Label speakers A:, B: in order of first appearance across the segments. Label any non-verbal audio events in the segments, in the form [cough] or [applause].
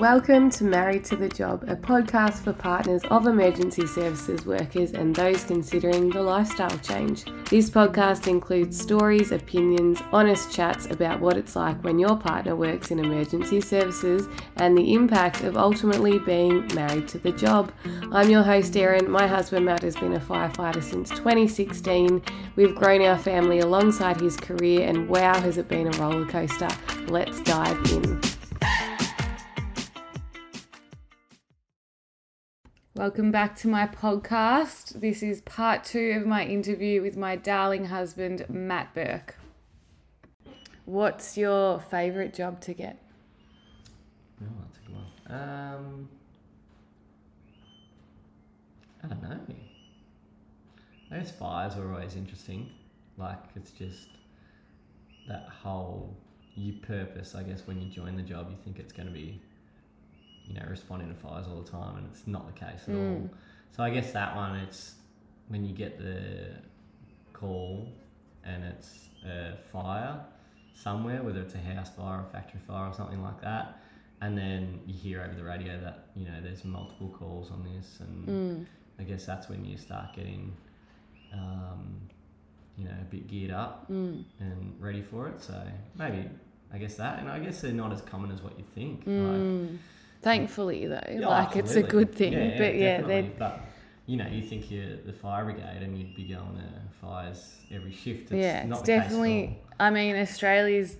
A: Welcome to Married to the Job, a podcast for partners of emergency services workers and those considering the lifestyle change. This podcast includes stories, opinions, honest chats about what it's like when your partner works in emergency services and the impact of ultimately being married to the job. I'm your host, Erin. My husband, Matt, has been a firefighter since 2016. We've grown our family alongside his career, and wow, has it been a roller coaster. Let's dive in. Welcome back to my podcast. This is part two of my interview with my darling husband, Matt Bourke. What's your favourite job to get?
B: Oh, that's a good one. Um, I don't know. Guess fires are always interesting. Like it's just that whole you purpose. I guess when you join the job, you think it's going to be, you know, responding to fires all the time, and it's not the case at all.
A: Mm.
B: So I guess that one, it's when you get the call and it's a fire somewhere, whether it's a house fire or a factory fire or something like that, and then you hear over the radio that you know there's multiple calls on this, and
A: Mm.
B: I guess that's when you start getting, um, you know, a bit geared up
A: Mm.
B: and ready for it. So maybe I guess that, and I guess they're not as common as what you think. Like,
A: Mm. Thankfully, though,
B: yeah,
A: like it's a good thing.
B: Yeah,
A: but yeah,
B: but you know, you think you're the fire brigade and you'd be going to fires every shift. It's
A: yeah,
B: not
A: it's
B: the case at
A: definitely. I mean, Australia's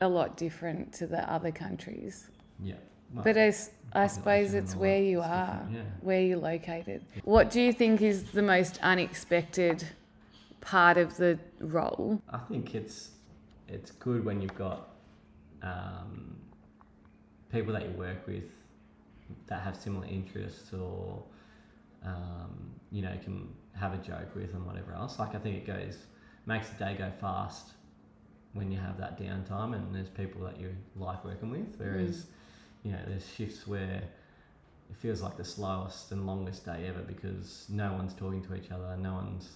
A: a lot different to the other countries.
B: Yeah. Well,
A: But as I suppose it's where you
B: it's
A: are,
B: Yeah.
A: where you're located. What do you think is the most unexpected part of the role?
B: I think it's it's good when you've got um, people that you work with that have similar interests or um, you know can have a joke with and whatever else. Like I think it goes makes the day go fast when you have that downtime and there's people that you like working with. Whereas you know there's shifts where it feels like the slowest and longest day ever because no one's talking to each other, no one's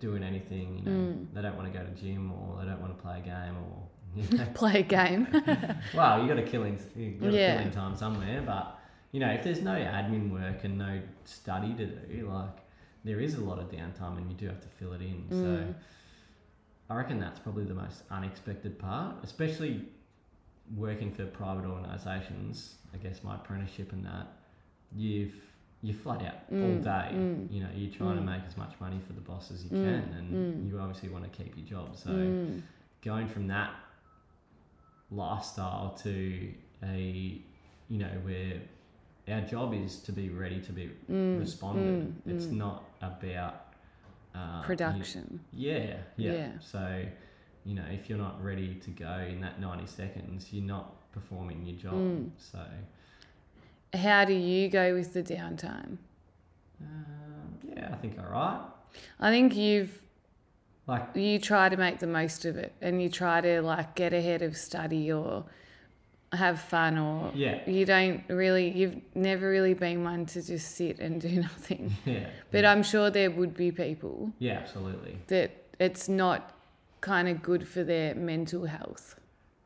B: doing anything. You know,
A: Mm.
B: they don't want to go to gym or they don't want to play a game or. [laughs]
A: Play a game. [laughs]
B: well, you got to kill in, you got to
A: Yeah.
B: kill in time somewhere, but you know if there's no admin work and no study to do, like there is a lot of downtime and you do have to fill it in. So
A: Mm.
B: I reckon that's probably the most unexpected part, especially working for private organisations. I guess my apprenticeship and that you've you flat out all
A: Mm,
B: day.
A: mm,
B: You know, you're trying to
A: mm.
B: make as much money for the boss as you
A: Mm,
B: can, and
A: mm.
B: you obviously want to keep your job. So
A: Mm.
B: going from that lifestyle to a you know where our job is to be ready to be
A: Mm.
B: responded
A: Mm.
B: it's
A: Mm.
B: not about uh, you-
A: Production.
B: yeah, yeah
A: Yeah.
B: so you know if you're not ready to go in that 90 seconds you're not performing your job
A: Mm.
B: so
A: How do you go with the downtime?
B: um, yeah i think all right
A: I think you've
B: like
A: you try to make the most of it and you try to like get ahead of study or have fun or
B: yeah.
A: you don't really you've never really been one to just sit and do [laughs] nothing. [laughs]
B: Yeah
A: but
B: yeah.
A: i'm sure there would be people
B: yeah absolutely.
A: that it's not kind of good for their mental health.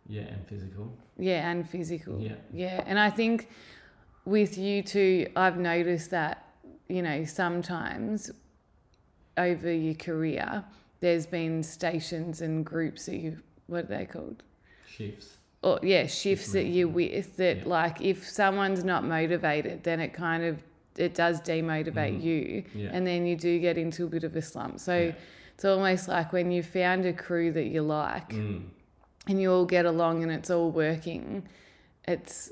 B: Yeah and physical.
A: Yeah and physical.
B: Yeah.
A: yeah and i think with you two i've noticed that you know sometimes over your career there's been stations and groups that you what are they called
B: shifts
A: or yeah shifts that you're with that
B: Yeah.
A: like if someone's not motivated then it kind of it does demotivate
B: Mhm.
A: you
B: yeah
A: and then you do get into a bit of a slump so
B: Yeah.
A: it's almost like when you found a crew that you like
B: mm.
A: and you all get along and it's all working it's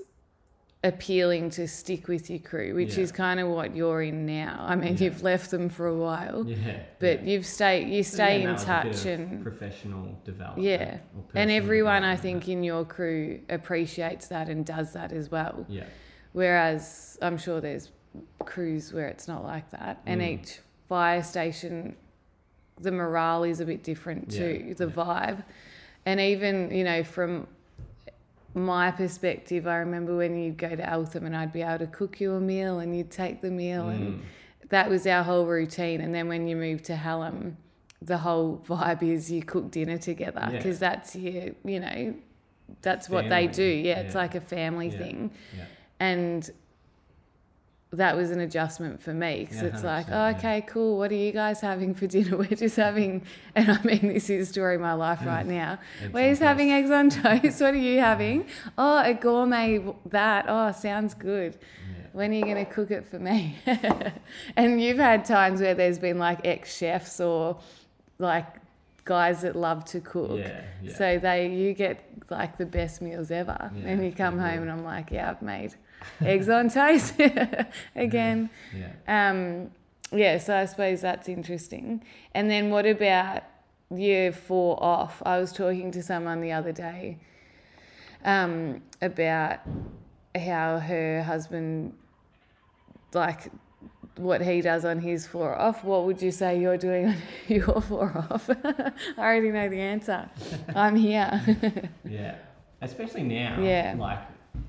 A: appealing to stick with your crew which
B: Yeah.
A: is kind of what you're in now i mean
B: Yeah.
A: you've left them for a while
B: yeah
A: but you've stay you stay in
B: that was a bit
A: touch and
B: professional development.
A: Yeah. and everyone i think in your crew appreciates that and does that as well
B: Yeah,
A: whereas i'm sure there's crews where it's not like that and
B: Mm.
A: each fire station the morale is a bit different too the vibe and even you know from my perspective i remember when you'd go to eltham and i'd be able to cook you a meal and you'd take the meal and
B: Mm.
A: that was our whole routine and then when you move to hallam the whole vibe is you cook dinner together
B: Yeah.
A: because that's your you know that's what they do. Yeah, it's like a family
B: Yeah.
A: thing.
B: Yeah.
A: And that was an adjustment for me because
B: Yeah,
A: it's like,
B: 100%,
A: oh,
B: yeah.
A: okay, cool. What are you guys having for dinner? [laughs] We're just having, and I mean, this is story of my life right now.
B: Eggs
A: We're just having eggs on toast. What are you having? Oh, a gourmet that. Oh, sounds good.
B: Yeah.
A: When are you going to cook it for me? [laughs] and you've had times where there's been like ex chefs or like guys that love to cook.
B: Yeah, yeah.
A: So they, you get like the best meals ever.
B: Yeah,
A: and you come home and I'm like, yeah, I've made eggs on toast again.
B: yeah.
A: Um, yeah, so I suppose that's interesting. And then what about year four off? I was talking to someone the other day um, about how her husband, like, what he does on his four off. What would you say you're doing on [laughs] your four off? [laughs] I already know the answer. [laughs] I'm here.
B: Yeah, especially now.
A: Yeah.
B: Like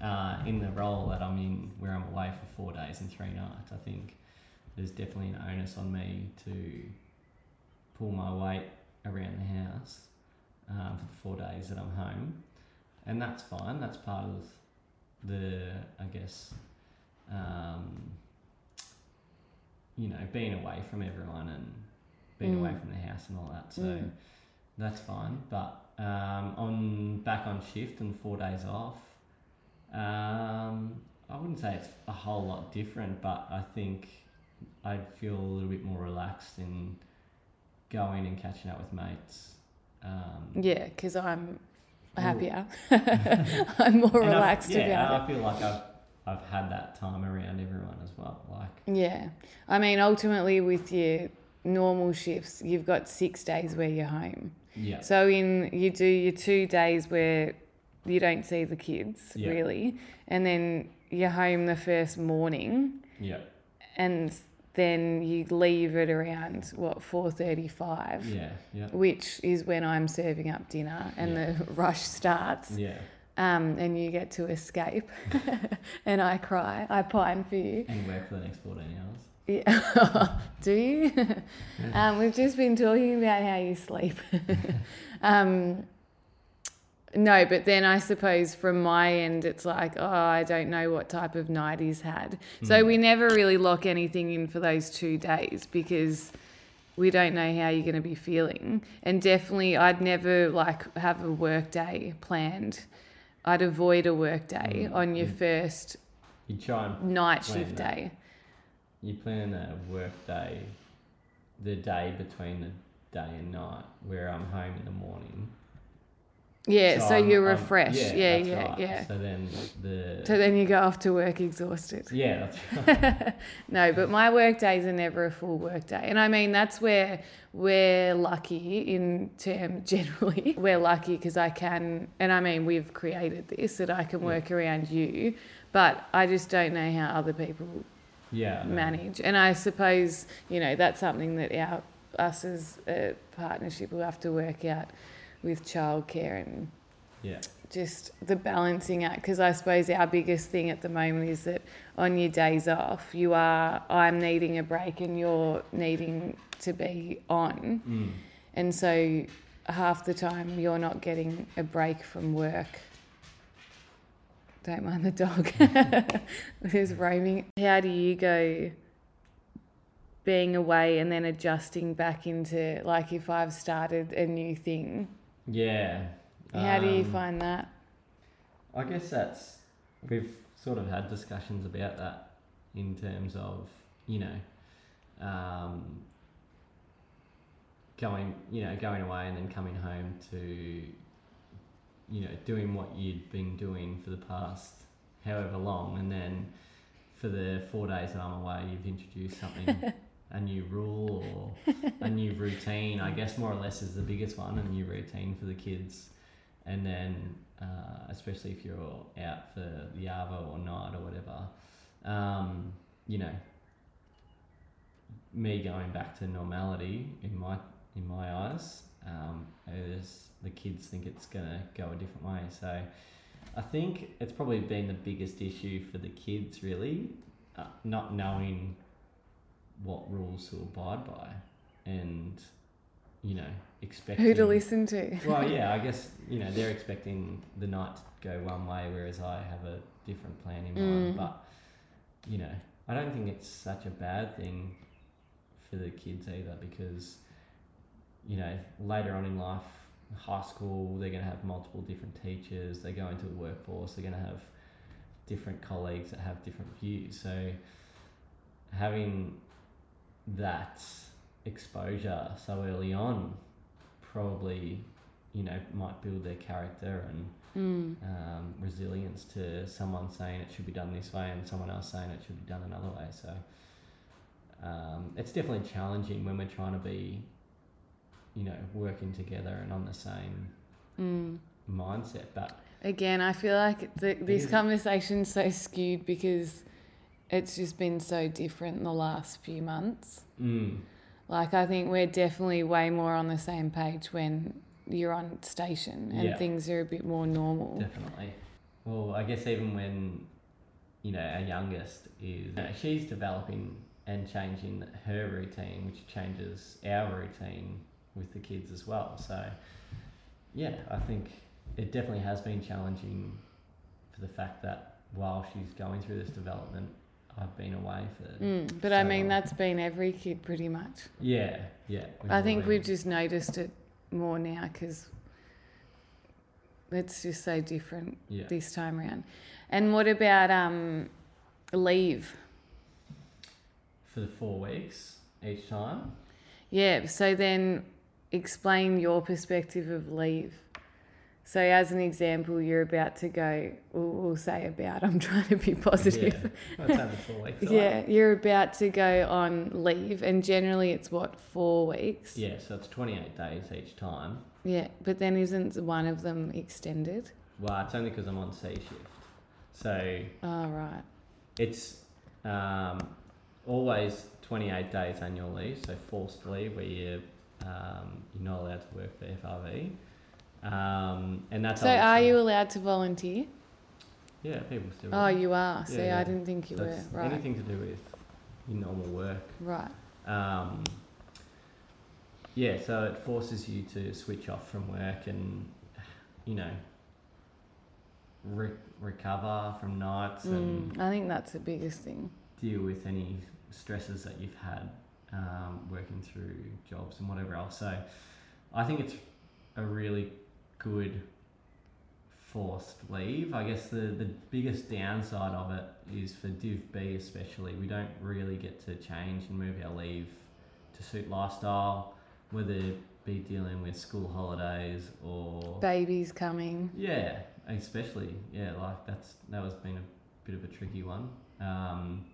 B: uh, in the role that I'm in, where I'm away for four days and three nights, I think there's definitely an onus on me to pull my weight around the house um, for the four days that I'm home, and that's fine. That's part of the, I guess, um, you know, being away from everyone and being away
A: Mm.
B: from the house and all that. So
A: Mm.
B: that's fine. But um, on back on shift and four days off, um, I wouldn't say it's a whole lot different, but I think I'd feel a little bit more relaxed in going and catching up with mates. Um,
A: yeah, because I'm happier. [laughs] [laughs] I'm more
B: and I-
A: relaxed
B: yeah,
A: about it.
B: I feel like I've I've had that time around everyone as well. Like
A: Yeah. I mean, ultimately, with your normal shifts, you've got six days where you're home.
B: yeah,
A: So, in you do your two days where you don't see the kids
B: Yeah.
A: really, and then you're home the first morning,
B: yeah,
A: and then you leave at around what four thirty-five,
B: yeah, yeah,
A: which is when I'm serving up dinner and
B: Yeah.
A: the [laughs] rush starts.
B: yeah.
A: Um, and you get to escape, [laughs] and I cry. I pine for you.
B: And work for the next fourteen hours.
A: Yeah. [laughs] Do you? um, we've just been talking about how you sleep. um, no, but then I suppose from my end, it's like, oh, I don't know what type of night he's had. So
B: Mm.
A: we never really lock anything in for those two days because we don't know how you're going to be feeling. And definitely, I'd never like have a work day planned. I'd avoid a work day
B: Mm,
A: on your
B: mm.
A: first
B: You try and
A: night shift
B: that.
A: day.
B: you plan a work day, the day between the day and night, where I'm home in the morning.
A: Yeah, so,
B: I'm-
A: you're
B: I'm-
A: refreshed. Yeah,
B: that's
A: yeah,
B: right.
A: yeah.
B: So then the
A: So then you go off to work exhausted.
B: yeah, that's [laughs] right.
A: No, but my work days are never a full work day. And I mean, that's where we're lucky in term [laughs] generally. We're lucky because I can, and I mean, we've created this that I can
B: Yeah.
A: work around you, but I just don't know how other people
B: yeah,
A: manage. And I suppose, you know, that's something that our us as a partnership will have to work out with childcare and
B: Yeah,
A: just the balancing act because I suppose our biggest thing at the moment is that on your days off you are I'm needing a break and you're needing to be on.
B: Mm.
A: and so half the time you're not getting a break from work. Don't mind the dog. [laughs] Who's roaming. How do you go being away and then adjusting back into like if I've started a new thing
B: yeah.
A: how do you
B: Um,
A: find that
B: I guess that's we've sort of had discussions about that in terms of you know um, going you know going away and then coming home to you know doing what you'd been doing for the past however long and then for the four days that I'm away you've introduced something [laughs] a new rule or a new [laughs] routine I guess more or less is the biggest one a new routine for the kids and then uh, especially if you're out for the arvo or night or whatever, um, you know, me going back to normality in my in my eyes, um, is the kids think it's gonna go a different way. So I think it's probably been the biggest issue for the kids, really, uh, not knowing what rules to abide by, and you know, expecting
A: Who to listen to?
B: well, [laughs] yeah, I guess you know they're expecting the night to go one way, whereas I have a different plan in mind.
A: Mm.
B: But you know, I don't think it's such a bad thing for the kids either, because you know later on in life, high school, they're going to have multiple different teachers. They go into the workforce. They're going to have different colleagues that have different views. So having that exposure so early on probably you know might build their character and
A: Mm.
B: um, resilience to someone saying it should be done this way and someone else saying it should be done another way so um, it's definitely challenging when we're trying to be you know working together and on the same
A: Mm.
B: mindset but
A: Again, I feel like the, this
B: is.
A: conversation's so skewed because it's just been so different in the last few months.
B: mm,
A: Like, I think we're definitely way more on the same page when you're on station and
B: Yeah.
A: things are a bit more normal.
B: Definitely. Well, I guess even when, you know, our youngest is, you know, she's developing and changing her routine, which changes our routine with the kids as well. So, yeah, I think it definitely has been challenging for the fact that while she's going through this development, I've been away for.
A: Mm, but I mean,
B: long.
A: that's been every kid pretty much.
B: Yeah, yeah.
A: I think we've just noticed it more now because it's just so different
B: Yeah.
A: this time around. And what about um, leave?
B: For the four weeks each time.
A: Yeah, so then explain your perspective of leave. So, as an example, you're about to go, we'll, we'll say about, [laughs] I'm trying to be positive.
B: Yeah. Well, it's only four weeks.
A: Yeah, you're about to go on leave, and generally it's what, four weeks?
B: Yeah, so it's 28 days each time.
A: Yeah, but then isn't one of them extended?
B: Well, it's only because I'm on C shift. So
A: Oh, right.
B: it's um, always 28 days annual leave, so forced leave where you, um, you're not allowed to work for FRV. Um, and that's
A: So, are you allowed to volunteer?
B: Yeah, people still.
A: Oh, you are. See,
B: Yeah, yeah.
A: I didn't think you
B: That's
A: were. Right.
B: anything to do with your normal work.
A: Right.
B: Um, yeah, so it forces you to switch off from work and, you know, re- recover from nights and
A: Mm, I think that's the biggest thing.
B: deal with any stresses that you've had um, working through jobs and whatever else. So I think it's a really good forced leave. I guess the, the biggest downside of it is for Div B especially, we don't really get to change and move our leave to suit lifestyle, whether it be dealing with school holidays or
A: Babies coming.
B: yeah, especially yeah, like that's that was been a bit of a tricky one. Um,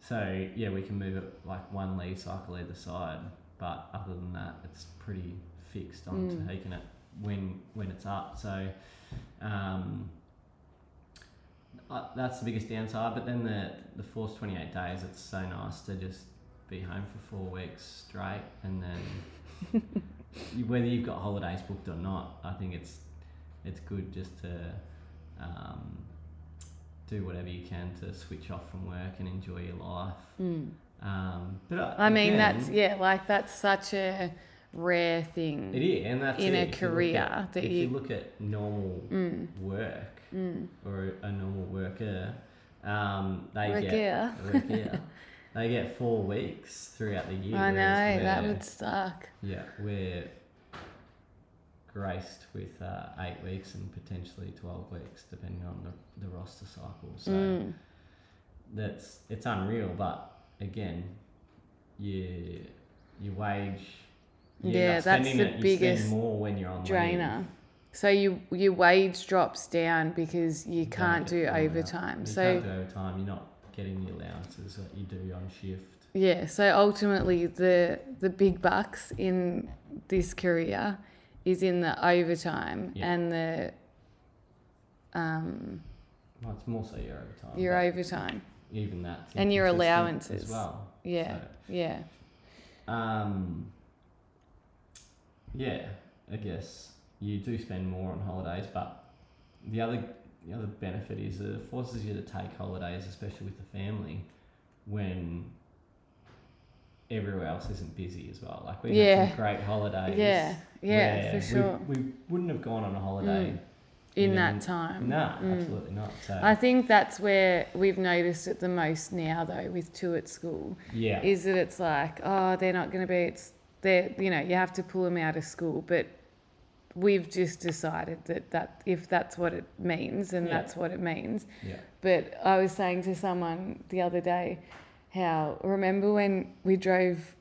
B: so yeah, we can move it like one leave cycle either side, but other than that, it's pretty fixed on
A: Mm.
B: taking it when when it's up. So um, uh, that's the biggest downside. But then the the forced twenty eight days, it's so nice to just be home for four weeks straight, and then [laughs] you- whether you've got holidays booked or not, I think it's it's good just to um, do whatever you can to switch off from work and enjoy your life.
A: Mm.
B: Um, but uh,
A: I mean,
B: again,
A: that's, yeah, like that's such a rare thing.
B: it is, and that's
A: in
B: it.
A: a
B: If you
A: career
B: at-
A: that
B: if
A: you-
B: you look at normal
A: Mm.
B: work
A: Mm.
B: or a normal worker, um, they get [laughs] they get four weeks throughout the year.
A: I know, that would suck.
B: Yeah, we're graced with uh, eight weeks and potentially twelve weeks, depending on the, the roster cycle. So
A: Mm.
B: that's it's unreal. But again, you your wage. You
A: Yeah, that's the
B: it,
A: biggest
B: more when you're on
A: Drainer.
B: leave.
A: So you your wage drops down because you
B: don't
A: can't do overtime.
B: You
A: So
B: can't do overtime. You're not getting the allowances that you do on shift.
A: Yeah, so ultimately the the big bucks in this career is in the overtime
B: Yeah.
A: and the um
B: Well, it's more so your overtime.
A: your overtime.
B: even that
A: and your allowances.
B: as well.
A: Yeah.
B: So,
A: Yeah.
B: Um, yeah, I guess you do spend more on holidays, but the other the other benefit is that it forces you to take holidays, especially with the family, when everywhere else isn't busy as well. Like we
A: Yeah.
B: had some great holidays.
A: Yeah, yeah, for sure.
B: We, we wouldn't have gone on a holiday.
A: in
B: even-
A: that time.
B: Nah,
A: Mm.
B: absolutely not. So
A: I think that's where we've noticed it the most now, though, with two at school,
B: yeah,
A: is that it's like, oh, they're not going to be. It's they're you know you have to pull them out of school, but we've just decided that that if that's what it means, and
B: Yeah.
A: that's what it means.
B: yeah,
A: But I was saying to someone the other day how remember when we drove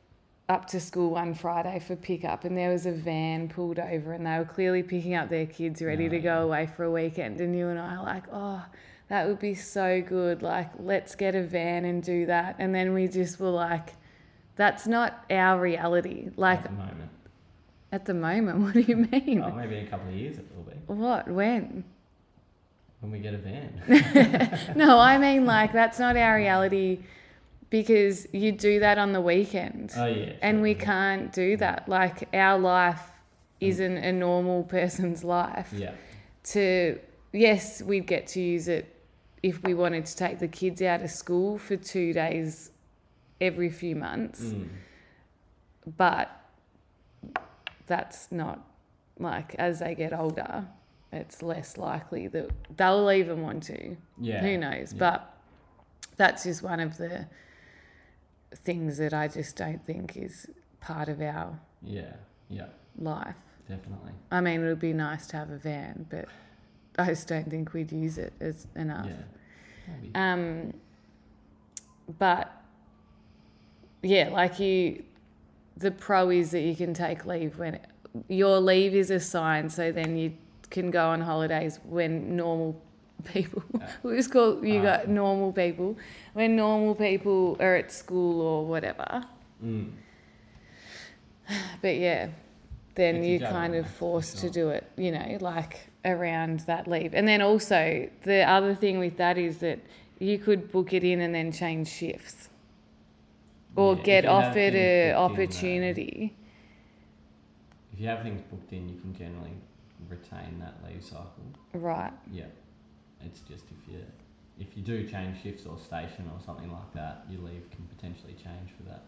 A: up to school one Friday for pickup and there was a van pulled over and they were clearly picking up their kids ready to
B: Oh,
A: go away for a weekend and you and I are like, oh, that would be so good. Like, let's get a van and do that. And then we just were like, that's not our reality. Like
B: at the moment.
A: at the moment, [laughs] what do you mean?
B: Oh, maybe in a couple of years it will be
A: What? When?
B: when we get a van. [laughs] [laughs]
A: No, I mean like that's not our reality because you do that on the weekend.
B: oh yeah,
A: and
B: sure,
A: we can't do that. Like our life mm. isn't a normal person's life.
B: Yeah,
A: To yes, we'd get to use it if we wanted to take the kids out of school for 2 days every few months,
B: mm.
A: but that's not like as they get older, it's less likely that they'll even want to.
B: yeah.
A: Who knows?
B: yeah.
A: But that's just one of the things that I just don't think is part of our
B: Yeah, yeah,
A: life.
B: definitely.
A: I mean, it would be nice to have a van, but I just don't think we'd use it as enough.
B: Yeah, maybe.
A: Um, but yeah, like you, the pro is that you can take leave when your leave is assigned, so then you can go on holidays when normal people. We just call you
B: Ah.
A: got normal people when normal people are at school or whatever.
B: mm.
A: But yeah, then you're kind of forced to do it, you know, like around that leave. And then also, the other thing with that is that you could book it in and then change shifts or
B: Yeah,
A: get offered
B: things
A: a
B: booked in, uh,
A: opportunity.
B: If you have things booked in, you can generally retain that leave cycle.
A: Right.
B: Yeah, it's just if you if you do change shifts or station or something like that, your leave can potentially change for that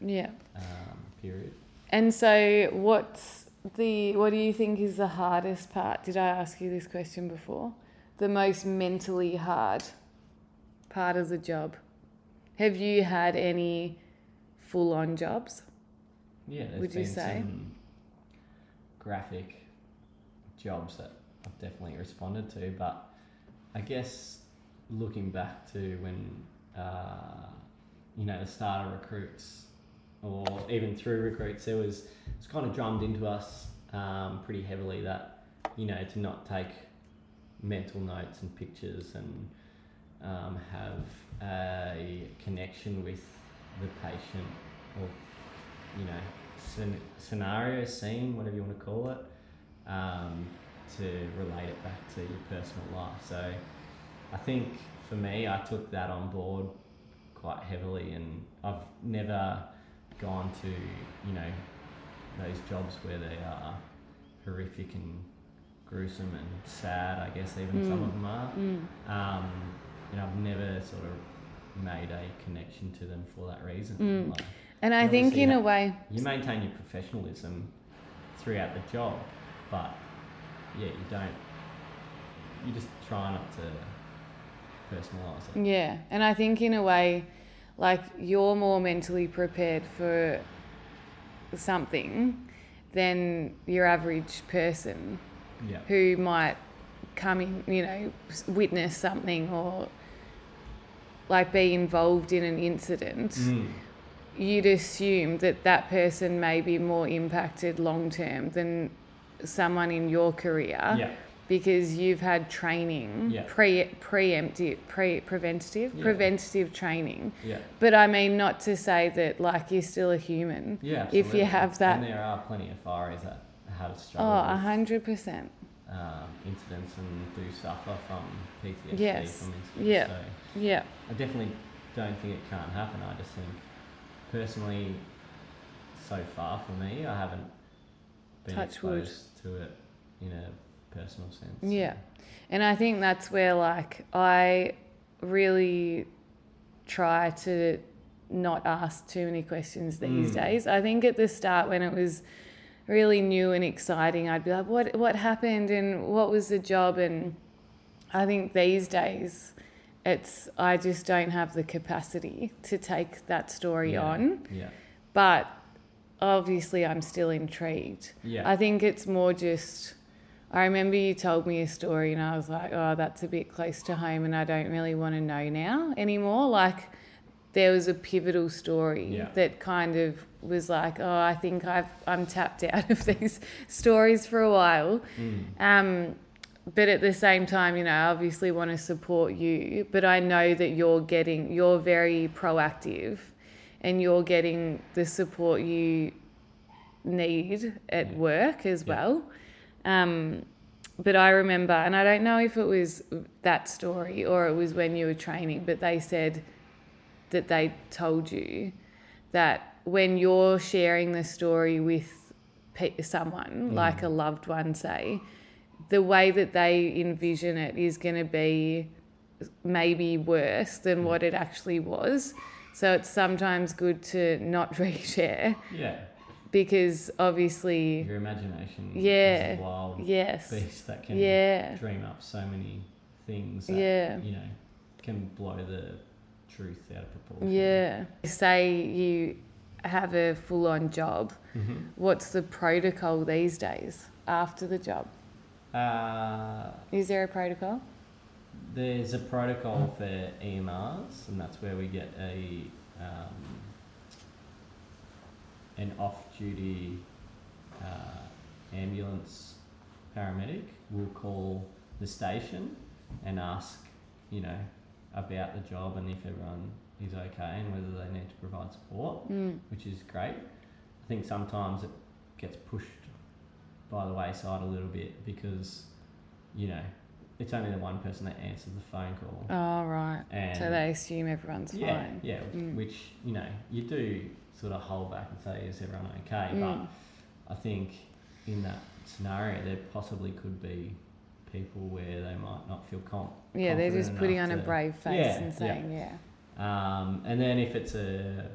A: Yeah.
B: um, period.
A: And so, what's the what do you think is the hardest part? Did I ask you this question before? The most mentally hard part of the job. Have you had any full on jobs?
B: Yeah, there's
A: Would you say?
B: some graphic jobs that I've definitely responded to, but I guess looking back to when uh, you know the starter recruits or even through recruits, there was it's kind of drummed into us um, pretty heavily that you know to not take mental notes and pictures and um, have a connection with the patient or you know scen- scenario scene whatever you want to call it um, to relate it back to your personal life so I think for me I took that on board quite heavily and I've never gone to you know those jobs where they are horrific and gruesome and sad I guess even some
A: Mm.
B: of them are
A: Mm.
B: um, and I've never sort of made a connection to them for that reason.
A: Mm.
B: Like,
A: And I think, in a way,
B: you maintain your professionalism throughout the job, but yeah, you don't. You just try not to personalise it.
A: yeah. And I think, in a way, like you're more mentally prepared for something than your average person.
B: Yeah.
A: who might come in, you know, witness something or like be involved in an incident,
B: Mm.
A: you'd assume that that person may be more impacted long term than someone in your career
B: Yeah.
A: because you've had training
B: Yeah.
A: pre preemptive pre preventative
B: Yeah.
A: preventative training
B: Yeah.
A: but i mean not to say that like you're still a human
B: Yeah.
A: If you have that-
B: and there are plenty of fireys that have
A: oh
B: struggled
A: a hundred percent
B: um, incidents and do suffer from PTSD
A: Yes.
B: from incidents.
A: Yeah.
B: So
A: yeah
B: I definitely don't think it can't happen. I just think personally, so far for me, I haven't been
A: Touch wood.
B: exposed to it in a personal sense.
A: Yeah. And I think that's where like I really try to not ask too many questions these
B: Mm.
A: days. I think at the start when it was really new and exciting, I'd be like, "What what happened and what was the job?" And I think these days, it's I just don't have the capacity to take that story
B: Yeah.
A: on.
B: Yeah.
A: But obviously, I'm still intrigued.
B: Yeah.
A: I think it's more just. I remember you told me a story, and I was like, "Oh, that's a bit close to home, and I don't really want to know now anymore." Like, there was a pivotal story
B: Yeah.
A: that kind of was like, "Oh, I think I've I'm tapped out of [laughs] these stories for a while."
B: Mm.
A: Um, but at the same time, you know, I obviously want to support you, but I know that you're getting, you're very proactive and you're getting the support you need at
B: Yeah.
A: work as
B: Yeah.
A: well. Um, but I remember, and I don't know if it was that story or it was when you were training, but they said that they told you that when you're sharing the story with someone, mm. like a loved one, say, the way that they envision it is going to be maybe worse than what it actually was. So it's sometimes good to not [laughs] reshare
B: Yeah.
A: because obviously,
B: Your imagination
A: Yeah.
B: is a wild
A: yes,
B: beast that can
A: yeah,
B: dream up so many things that,
A: Yeah.
B: you know, can blow the truth out of proportion.
A: yeah. Say you have a full on job,
B: hmm
A: what's the protocol these days after the job?
B: Uh,
A: Is there a protocol?
B: there's a protocol for EMRs, and that's where we get a um, an off-duty uh, ambulance paramedic will call the station and ask, you know, about the job and if everyone is okay and whether they need to provide support,
A: Mm.
B: which is great. I think sometimes it gets pushed by the wayside a little bit because, you know, it's only the one person that answers the phone call.
A: Oh, right.
B: And
A: So they assume everyone's
B: yeah,
A: fine.
B: yeah,
A: Mm.
B: which you know you do sort of hold back and say, is everyone okay?
A: Mm.
B: But I think in that scenario, there possibly could be people where they might not feel com-
A: Yeah, they're just putting on
B: enough
A: a brave face
B: Yeah,
A: and saying, yeah.
B: Um, and then if it's a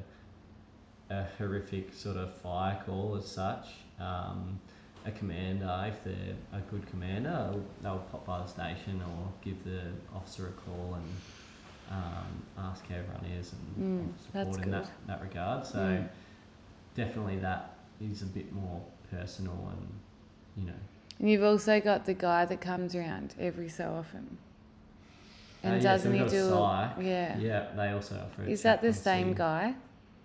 B: a horrific sort of fire call as such, um, a commander, if they're a good commander, they'll, pop by the station or give the officer a call and um, ask how everyone is and
A: Mm,
B: support in that, that regard. So
A: Mm.
B: definitely that is a bit more personal and you know.
A: And you've also got the guy that comes around every so often.
B: Uh,
A: And
B: yeah,
A: doesn't
B: we've
A: he
B: a
A: do
B: psych.
A: Yeah.
B: Yeah, they also offer. a
A: Is that the same guy?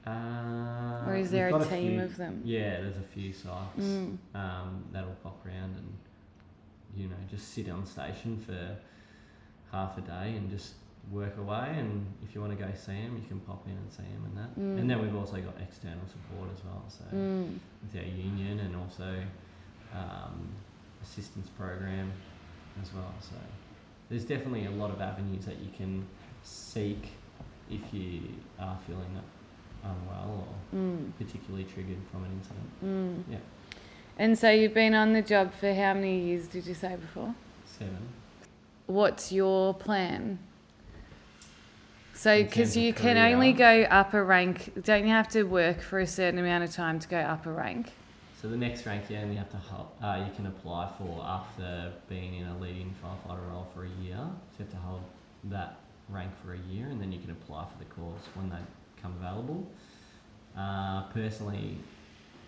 B: Uh,
A: Or is there a team
B: few-
A: of them?
B: Yeah, there's a few sites
A: Mm.
B: um, that'll pop around and you know just sit on station for half a day and just work away. And if you want to go see them, you can pop in and see them and that.
A: Mm.
B: And then we've also got external support as well. So
A: Mm.
B: with our union and also um, assistance program as well. So there's definitely a lot of avenues that you can seek if you are feeling unwell or
A: Mm.
B: particularly triggered from an incident.
A: Mm.
B: Yeah.
A: And so you've been on the job for how many years did you say before?
B: Seven.
A: What's your plan? So, because you can only go up a rank, don't you have to work for a certain amount of time to go up a rank?
B: So the next rank you only have to hold, uh, you can apply for after being in a leading firefighter role for a year. So you have to hold that rank for a year, and then you can apply for the course when they come available. Uh, personally,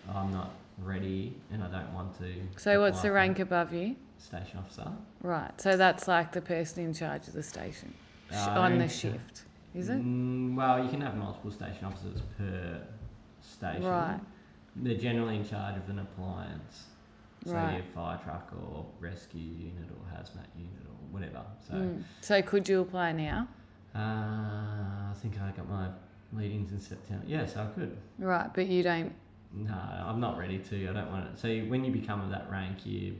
B: I'm not ready, and I don't want to.
A: So, what's the rank above you?
B: Station officer.
A: Right. So that's like the person in charge of the station
B: Uh,
A: on the shift, is it?
B: Mm, well, you can have multiple station officers per station.
A: Right.
B: They're generally in charge of an appliance. So
A: Right.
B: your fire truck or rescue unit or hazmat unit or whatever. So
A: Mm. So could you apply now?
B: uh, I think I got my meetings in September. Yes, I could.
A: Right, but you don't.
B: No, I'm not ready to. I don't want it. So when you become of that rank, you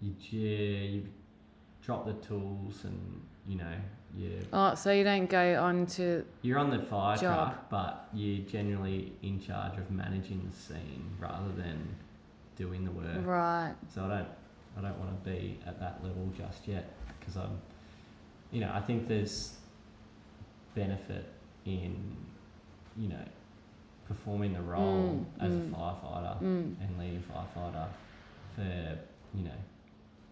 B: you you drop the tools and you know you
A: Oh, so you don't go on to.
B: you're on the fire
A: Job.
B: truck, but you're generally in charge of managing the scene rather than doing the work.
A: Right.
B: So I don't, I don't want to be at that level just yet because I'm, you know, I think there's benefit in you know, performing the role
A: Mm,
B: as
A: mm.
B: a firefighter
A: Mm.
B: and leading firefighter for you know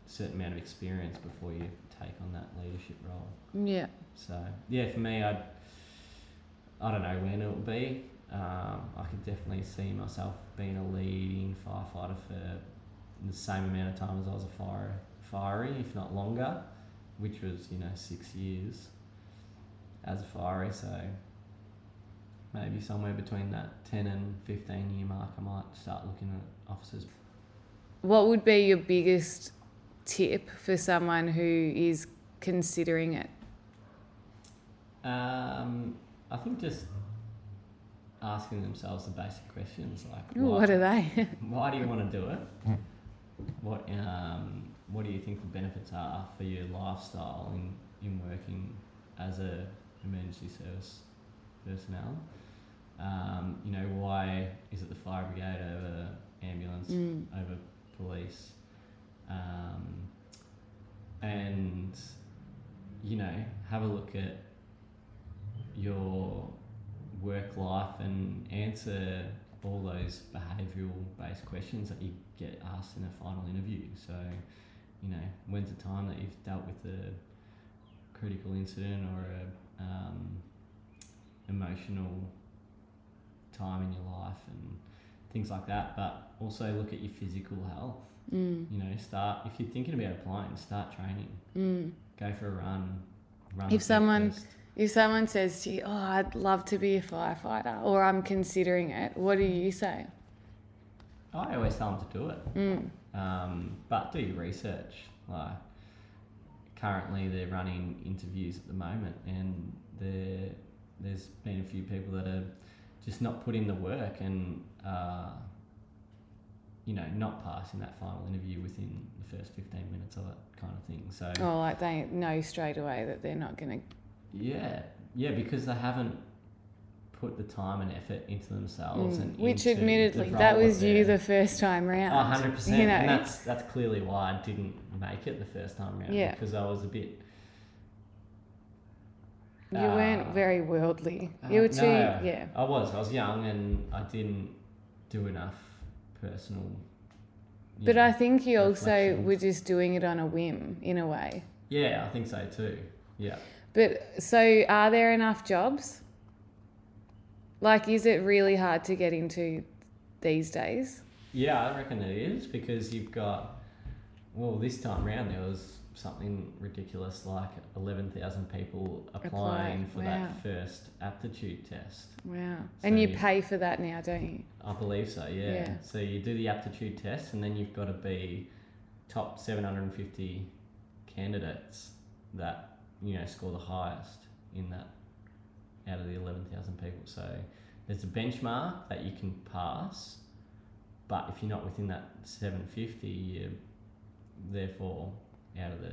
B: certain amount of experience before you take on that leadership role.
A: Yeah.
B: So yeah, for me, I I don't know when it will be. Um, I could definitely see myself being a leading firefighter for the same amount of time as I was a fire fiery, if not longer, which was you know six years as a fiery. So maybe somewhere between that ten and fifteen year mark, I might start looking at officers.
A: What would be your biggest tip for someone who is considering it?
B: Um, I think just asking themselves the basic questions like
A: Ooh,
B: why-
A: what are they? [laughs]
B: Why do you want to do it? What um, What do you think the benefits are for your lifestyle in, in working as a emergency service personnel? Um, you know, why is it the fire brigade over ambulance
A: Mm.
B: over police? Um, and you know, have a look at your work life and answer all those behavioural based questions that you get asked in a final interview. So, you know, when's the time that you've dealt with a critical incident or a um, emotional time in your life and things like that. But also look at your physical health.
A: Mm.
B: You know, start if you're thinking about applying, start training.
A: Mm.
B: Go for a run. Run
A: If someone-. If someone says to you, "Oh, I'd love to be a firefighter," or "I'm considering it," what do you say?
B: I always tell them to do it.
A: Mm.
B: Um, but do your research. Like currently, they're running interviews at the moment, and there there's been a few people that are just not putting the work and uh, you know not passing that final interview within the first fifteen minutes of it, kind of thing. So
A: Oh, like they know straight away that they're not going to.
B: yeah, yeah, because they haven't put the time and effort into themselves and
A: Mm. Which,
B: into
A: admittedly, that was you the first time round.
B: Oh, 100%.
A: You know,
B: And that's, that's clearly why I didn't make it the first time round.
A: Yeah.
B: Because I was a bit.
A: you
B: uh,
A: weren't very worldly.
B: uh,
A: You were too,
B: no,
A: yeah.
B: I was. I was young and I didn't do enough personal.
A: But
B: know-
A: I think you also were just doing it on a whim, in a way.
B: Yeah, I think so too. Yeah.
A: But so, are there enough jobs? Like, is it really hard to get into these days?
B: Yeah, I reckon it is because you've got. Well, this time round there was something ridiculous like 11,000 people applying for
A: wow.
B: that first aptitude test.
A: Wow. and you
B: So-
A: pay for that now, don't you?
B: I believe so, yeah.
A: Yeah.
B: So you do the aptitude test, and then you've got to be top 750 candidates that you know score the highest in that out of the 11,000 people. So there's a benchmark that you can pass, but if you're not within that 750, you're therefore out of the.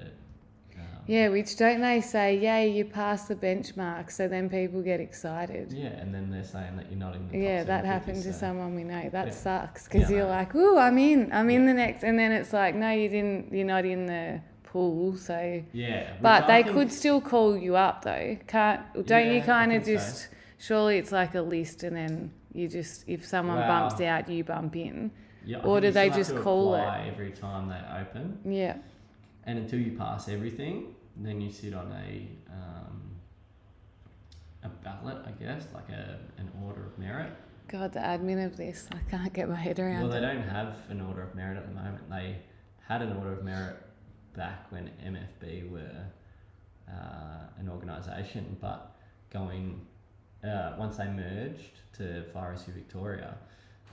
B: Um,
A: Yeah, which don't they say, yay, you passed the benchmark, so then people get excited.
B: Yeah, and then they're saying that you're not in the.
A: Yeah, that happened to
B: so-
A: someone we know. That
B: Yeah.
A: sucks because
B: Yeah,
A: you're
B: no.
A: like, ooh, I'm in, I'm in the next, and then it's like, no, you didn't, you're not in the pool, so.
B: Yeah,
A: But they
B: think-
A: could still call you up though, can't? Don't
B: Yeah,
A: you kind of
B: think so.
A: just? Surely it's like a list, and then you just, if someone bumps out, you bump in.
B: Yeah,
A: or do they just call it?
B: every time they open?
A: Yeah.
B: And until you pass everything, then you sit on a um, a ballot, I guess, like a an order of merit.
A: God, the admin of this, I can't get my head around
B: Well, they
A: it.
B: don't have an order of merit at the moment. They had an order of merit back when MFB were uh, an organisation, but going uh, once they merged to Fire Rescue Victoria,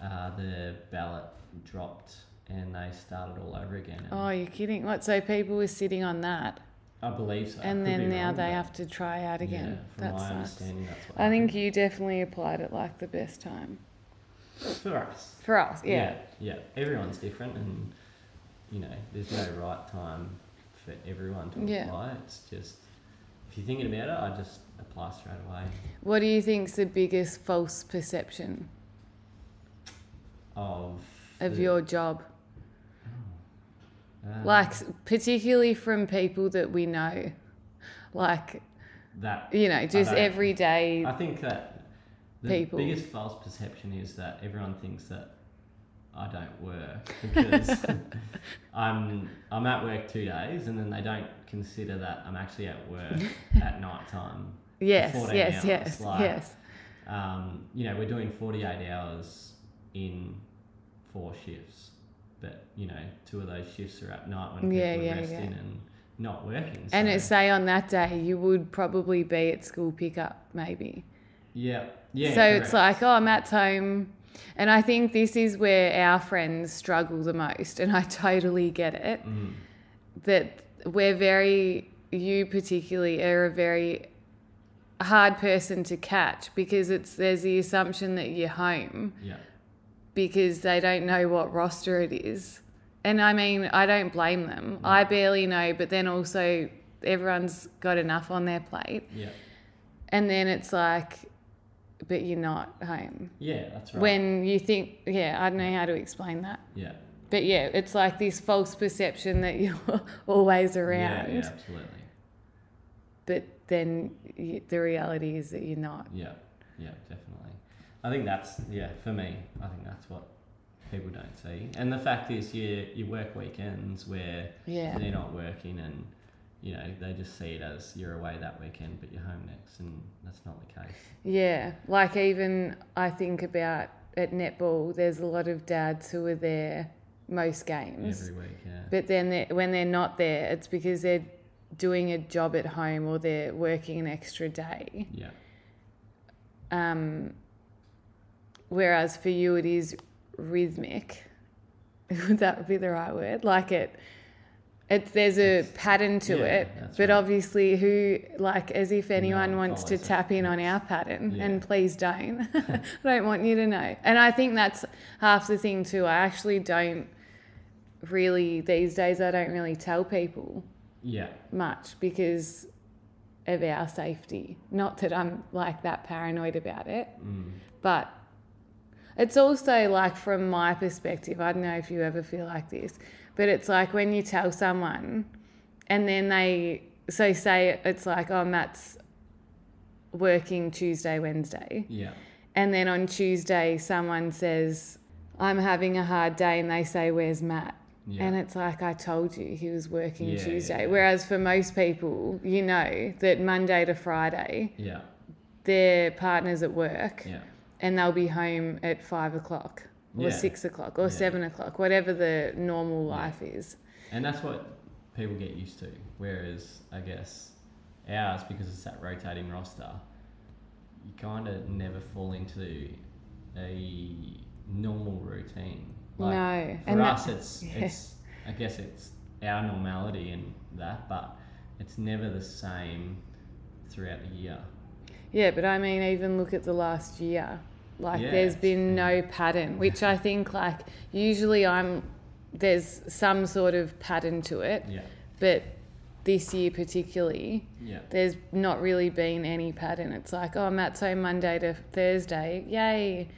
B: uh, the ballot dropped and they started all over again. And
A: Oh, you're kidding? What? So people were sitting on that,
B: I believe so.
A: And then now
B: wrong,
A: they have to try out again.
B: Yeah,
A: that sucks.
B: understanding, that's what
A: I think you definitely applied it like the best time
B: for us.
A: for us. Yeah.
B: yeah, yeah. Everyone's different, and you know, there's no right time for everyone to
A: Yeah.
B: apply. It's just if you're thinking about it, I just apply straight away.
A: What do you think's the biggest false perception
B: Of
A: of
B: the-
A: your job?
B: Uh,
A: Like, particularly from people that we know. Like,
B: that.
A: you know, just every day.
B: I think that The
A: people.
B: biggest false perception is that everyone thinks that I don't work because [laughs] I'm I'm at work two days and then they don't consider that I'm actually at work [laughs] at night time.
A: yes, yes,
B: hours,
A: yes,
B: like-
A: yes.
B: Um, you know, we're doing 48 hours in four shifts, but you know, two of those shifts are at night when people
A: Yeah,
B: are resting
A: yeah.
B: and not working.
A: And
B: so-
A: it say on that day you would probably be at school pickup, maybe.
B: yeah, yeah.
A: so it's
B: correct.
A: like, oh, I'm at home. And I think this is where our friends struggle the most. And I totally get it.
B: Mm,
A: That we're very, you particularly are a very hard person to catch because it's there's the assumption that you're home
B: yeah,
A: because they don't know what roster it is. And I mean, I don't blame them. I barely know, but then also everyone's got enough on their plate.
B: yeah,
A: And then it's like, but you're not home.
B: yeah. That's right.
A: When you think, yeah, I don't know how to explain that.
B: yeah,
A: But yeah, it's like this false perception that [laughs] you're always around.
B: yeah, yeah, absolutely.
A: But then the reality is that you're not.
B: Yeah, yeah, definitely. I think that's yeah for me. I think that's what people don't see. And the fact is, you you work weekends where
A: Yeah.
B: they're not working, and you know they just see it as you're away that weekend, but you're home next, and that's not the case.
A: Yeah. Like even I think about at netball, there's a lot of dads who are there most games.
B: Every week, yeah,
A: But then they when they're not there, it's because they're doing a job at home or they're working an extra day.
B: yeah,
A: Um, whereas for you, it is rhythmic. [laughs] Would that be the right word? Like it, it there's a pattern to
B: Yeah,
A: it, but
B: right.
A: obviously, who like as if anyone
B: one
A: wants to tap in on our pattern,
B: Yeah.
A: and please don't. [laughs] [laughs] I don't want you to know. And I think that's half the thing too. I actually don't really these days. I don't really tell people
B: yeah,
A: much because of our safety. Not that I'm like that paranoid about it,
B: mm,
A: but it's also like from my perspective, I don't know if you ever feel like this, but it's like when you tell someone and then they, so say it's like, oh, Matt's working Tuesday, Wednesday.
B: yeah,
A: And then on Tuesday, someone says, I'm having a hard day, and they say, Where's Matt?
B: yeah,
A: And it's like, I told you he was working
B: Yeah,
A: Tuesday.
B: yeah.
A: Whereas for most people, you know that Monday to Friday,
B: yeah,
A: their partner's at work
B: yeah,
A: and they'll be home at five o'clock or
B: Yeah.
A: six o'clock or
B: Yeah.
A: seven o'clock, whatever the normal life is.
B: and that's what people get used to. Whereas I guess ours, because it's that rotating roster, you kind of never fall into a normal routine. Like,
A: no.
B: For
A: and
B: us, it's [laughs]
A: yeah.
B: it's I guess it's our normality and that, but it's never the same throughout the year.
A: Yeah, but I mean, even look at the last year. Like,
B: Yeah,
A: there's been no pattern, which I think, like, usually I'm, there's some sort of pattern to it,
B: Yeah,
A: but this year particularly,
B: yeah,
A: there's not really been any pattern. It's like, oh, I'm Matt's home Monday to Thursday, yay.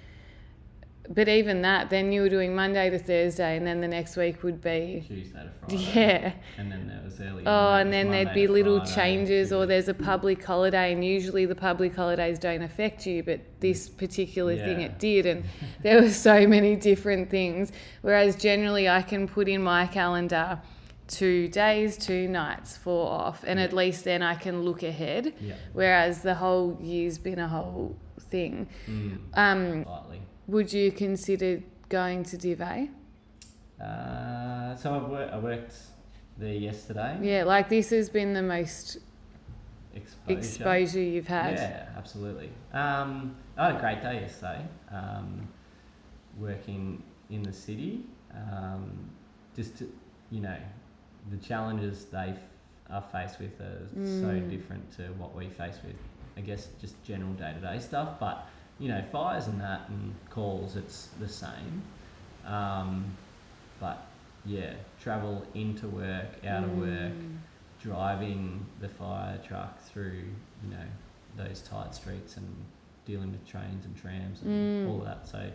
A: But even that, then you were doing Monday to Thursday, and then the next week would be,
B: Tuesday to Friday.
A: yeah.
B: And then there was early.
A: Oh, and then
B: Monday
A: there'd be little
B: Friday,
A: changes, or there's a public holiday, and usually the public holidays don't affect you, but this particular thing it did, and [laughs] there were so many different things. Whereas generally, I can put in my calendar two days, two nights, four off, and at least then I can look ahead.
B: Yeah.
A: Whereas the whole year's been a whole thing.
B: Mm,
A: Um,
B: slightly.
A: Would you consider going to Div
B: Uh, so I, wor- I worked there yesterday.
A: Yeah, like this has been the most
B: Exposure.
A: exposure you've had.
B: Yeah, absolutely. Um, I had a great day yesterday. Um, working in the city, um, just to, you know, the challenges they f- are faced with are so
A: Mm.
B: different to what we face with. I guess just general day to day stuff, but you know, fires and that and calls, it's the same. Um, but yeah, travel into work, out of work,
A: Mm.
B: driving the fire truck through, you know, those tight streets and dealing with trains and trams and
A: Mm.
B: all of that. So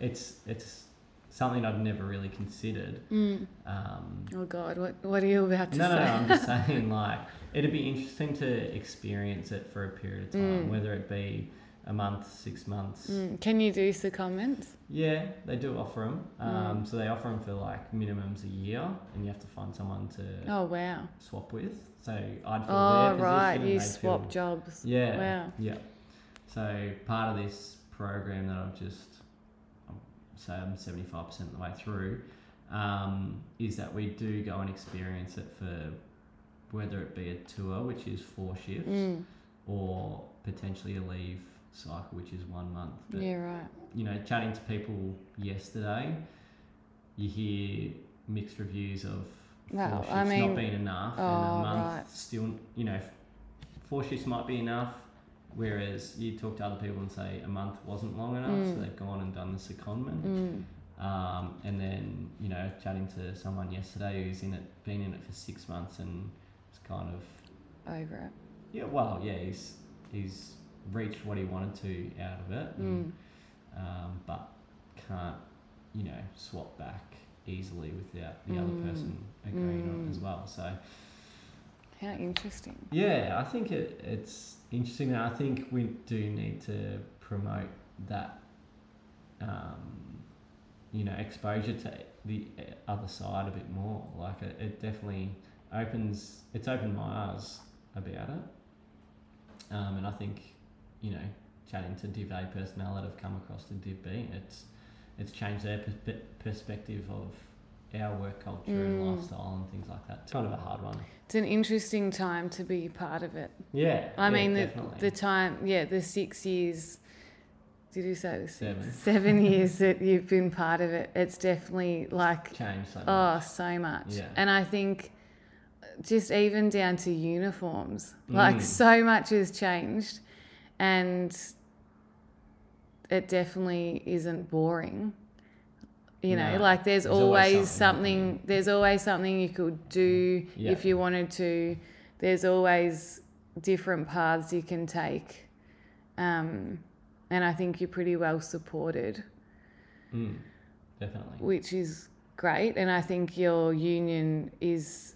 B: it's it's something I'd never really considered.
A: Mm.
B: Um,
A: Oh God, what what are you about to
B: no, no,
A: say?
B: no, I'm just [laughs] saying like it'd be interesting to experience it for a period of time,
A: Mm.
B: whether it be a month, six months.
A: Mm. Can you do secondments?
B: Yeah, they do offer them.
A: Mm.
B: Um, So they offer them for like minimums a year, and you have to find someone to
A: Oh wow.
B: swap with. So I'd fill
A: Oh
B: their
A: right, you swap
B: fill-
A: jobs.
B: Yeah.
A: Wow.
B: Yeah. So part of this program that I've just, say I'm seventy five percent of the way through, um, is that we do go and experience it for whether it be a tour, which is four shifts,
A: Mm.
B: or potentially a leave cycle, which is one month. But,
A: Yeah right.
B: You know, chatting to people yesterday, you hear mixed reviews of
A: Wow,
B: four shifts
A: mean-
B: not being enough, and
A: Oh,
B: a month
A: right.
B: still, you know, four shifts might be enough. Whereas you talk to other people and say a month wasn't long enough, so
A: Mm.
B: they've gone and done the secondment.
A: Mm.
B: Um, and then you know, chatting to someone yesterday who's in it, been in it for six months, and it's kind of
A: Over it.
B: yeah, well, yeah, he's he's reached what he wanted to out of it, and, um, but can't you know swap back easily without the other
A: Mm.
B: person agreeing on it
A: Mm.
B: as well. So.
A: How interesting.
B: Yeah, I think it, it's interesting, and I think we do need to promote that, um, you know, exposure to the other side a bit more. Like it, it definitely opens, it's opened my eyes about it, um, and I think, you know, chatting to Div A personnel that have come across to Div B, it's it's changed their perspe- perspective of our work culture and
A: Mm.
B: lifestyle and things like that. It's kind of a hard one.
A: It's an interesting time to be part of it.
B: Yeah.
A: I
B: yeah,
A: mean, the,
B: definitely.
A: the time, yeah, the six years. Did you say six?
B: Seven.
A: Seven [laughs] years that you've been part of it. It's definitely like,
B: changed so much.
A: oh, so much.
B: Yeah.
A: And I think just even down to uniforms, like
B: Mm.
A: so much has changed. And it definitely isn't boring. You know,
B: No,
A: like there's,
B: there's always
A: always,
B: something
A: something, there's always something you could do
B: Yeah.
A: if you wanted to. There's always different paths you can take. Um, and I think you're pretty well supported,
B: Mm, definitely.
A: which is great. And I think your union is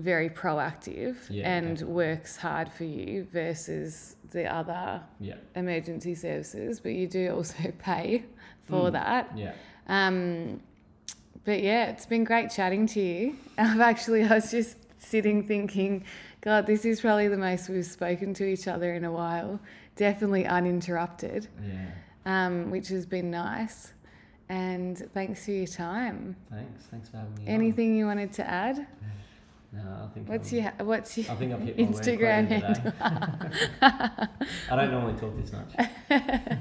A: very proactive
B: Yeah,
A: and works hard for you versus the other
B: Yeah.
A: emergency services, but you do also [laughs] pay for
B: Mm.
A: that.
B: Yeah.
A: Um, but yeah, it's been great chatting to you. [laughs] I've actually, I was just sitting thinking, God, this is probably the most we've spoken to each other in a while. Definitely uninterrupted,
B: Yeah.
A: um, which has been nice. And thanks for your time.
B: Thanks. Thanks for having me. on.
A: Anything you wanted to add? [laughs]
B: No, I think.
A: What's
B: I'm,
A: your What's your
B: I think I've hit
A: Instagram handle? [laughs]
B: I don't normally talk this much. [laughs]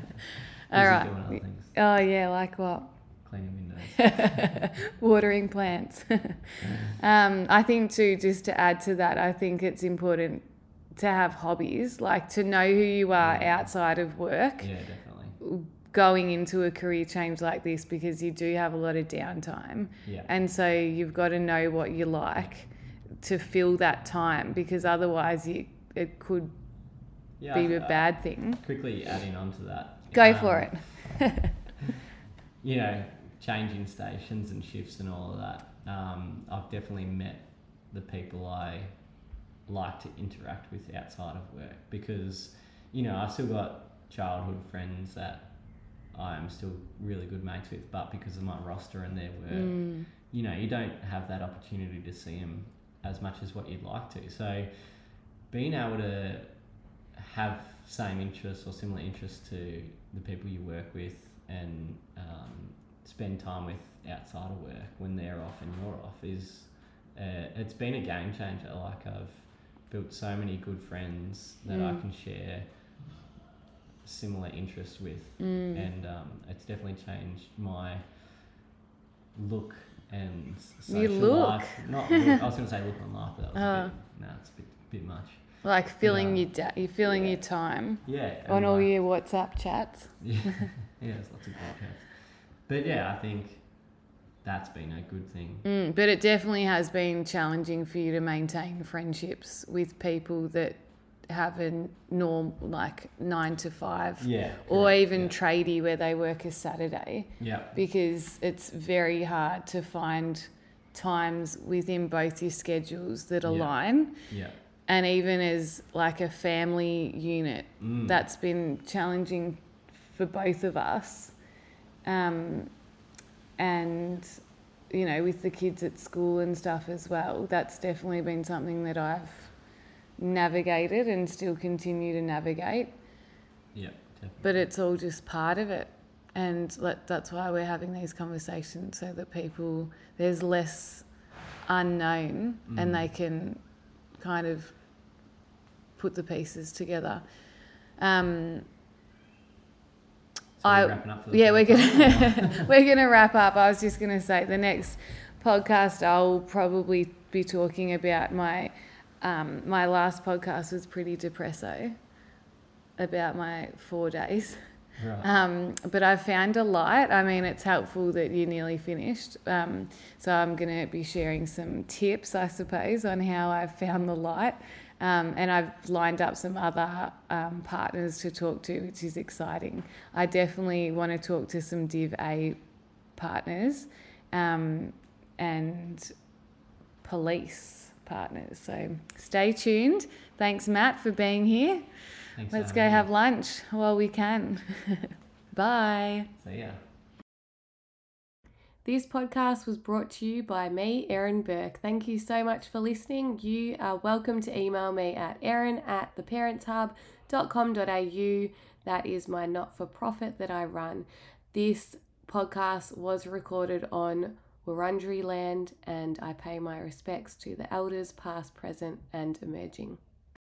A: All right.
B: Doing other things,
A: Oh yeah, like what?
B: cleaning windows. [laughs]
A: watering plants. um, I think too, just to add to that, I think it's important to have hobbies, like to know who you are
B: Yeah.
A: outside of work,
B: Yeah, definitely.
A: going into a career change like this, because you do have a lot of downtime,
B: Yeah.
A: and so you've got to know what you like to fill that time, because otherwise you, it could
B: Yeah.
A: be a bad thing.
B: Quickly adding on to that.
A: Go
B: um,
A: for it. [laughs]
B: you know, changing stations and shifts and all of that, um, I've definitely met the people I like to interact with outside of work because, you know, I've still got childhood friends that I'm still really good mates with, but because of my roster and their work,
A: Mm,
B: you know, you don't have that opportunity to see them as much as what you'd like to. So, being able to have same interests or similar interests to the people you work with and um, spend time with outside of work when they're off and you're off is uh, it's been a game changer. Like I've built so many good friends that I
A: Mm.
B: can share similar interests with
A: mm,
B: and um, it's definitely changed my look and social
A: You look.
B: life. Not look, I was going to say look on life, but that was
A: Oh.
B: a uh. bit, no, it's a bit, bit much.
A: like filling
B: Yeah.
A: your da- you're filling
B: Yeah.
A: your time
B: Yeah.
A: on all
B: like-
A: your WhatsApp chats. [laughs]
B: Yeah, yeah, there's lots of good chats. But yeah, I think that's been a good thing.
A: Mm, but it definitely has been challenging for you to maintain friendships with people that have a norm like nine to five
B: Yeah.
A: or
B: correct,
A: even
B: yeah.
A: tradie where they work a Saturday
B: yeah.
A: because it's very hard to find times within both your schedules that
B: Yeah.
A: align.
B: Yeah.
A: and even as like a family unit,
B: Mm.
A: that's been challenging for both of us. Um, and you know, with the kids at school and stuff as well, that's definitely been something that I've navigated and still continue to navigate.
B: Yeah, definitely.
A: But it's all just part of it. And let, that's why we're having these conversations so that people, there's less unknown and
B: Mm.
A: they can kind of put the pieces together. Um,
B: So
A: I-
B: we're up for
A: yeah, we're gonna [laughs] we're gonna wrap up. I was just gonna say the next podcast I'll probably be talking about my um, my last podcast was pretty depresso about my four days.
B: Right.
A: Um, but I've found a light. I mean, it's helpful that you're nearly finished. Um, so I'm going to be sharing some tips, I suppose, on how I've found the light. Um, and I've lined up some other um, partners to talk to, which is exciting. I definitely want to talk to some Div A partners um, and police partners. So stay tuned. Thanks, Matt, for being here.
B: Thanks
A: Let's go
B: me.
A: have lunch while we can. [laughs] Bye.
B: See ya.
A: This podcast was brought to you by me, Erin Bourke. Thank you so much for listening. You are welcome to email me at erin at theparentshub.com.au. That is my not for profit that I run. This podcast was recorded on Wurundjeri land, and I pay my respects to the elders, past, present, and emerging.